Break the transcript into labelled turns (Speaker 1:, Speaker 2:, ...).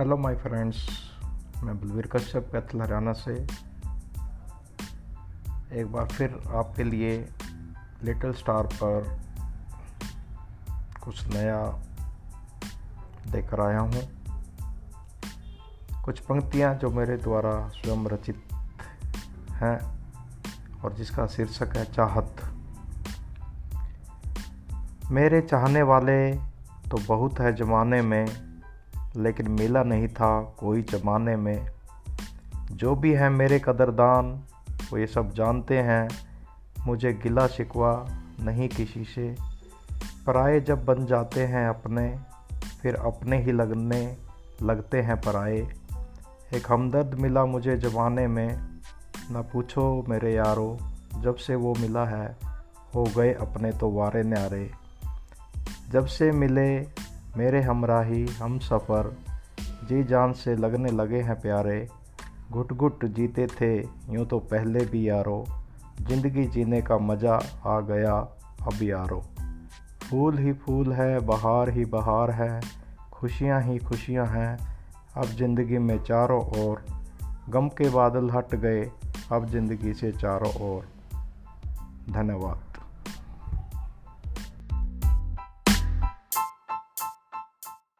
Speaker 1: Hello my friends मैं बलवीर कश्यप, कैथल, हरियाणा से। एक बार फिर आपके लिए लिटिल स्टार पर कुछ नया देकर आया हूँ। कुछ पंक्तियाँ जो मेरे द्वारा स्वयं रचित हैं और जिसका शीर्षक है चाहत। मेरे चाहने वाले तो बहुत है ज़माने में लेकिन मिला नहीं था कोई जमाने में। जो भी है मेरे कदरदान, वो ये सब जानते हैं। मुझे गिला शिकवा नहीं किसी से। पराए जब बन जाते हैं अपने, फिर अपने ही लगने लगते हैं पराए। एक हमदर्द मिला मुझे जमाने में। ना पूछो मेरे यारो, जब से वो मिला है, हो गए अपने तो वारे न्यारे। जब से मिले मेरे हमराही, हम सफ़र। जी जान से लगने लगे हैं प्यारे। घुट घुट जीते थे, यूँ तो पहले भी यारो। ज़िंदगी जीने का मज़ा आ गया, अब यारो। फूल ही फूल है, बहार ही बहार है। खुशियाँ ही खुशियाँ हैं, अब ज़िंदगी में चारों ओर। गम के बादल हट गए, अब ज़िंदगी से चारों ओर। धन्यवाद।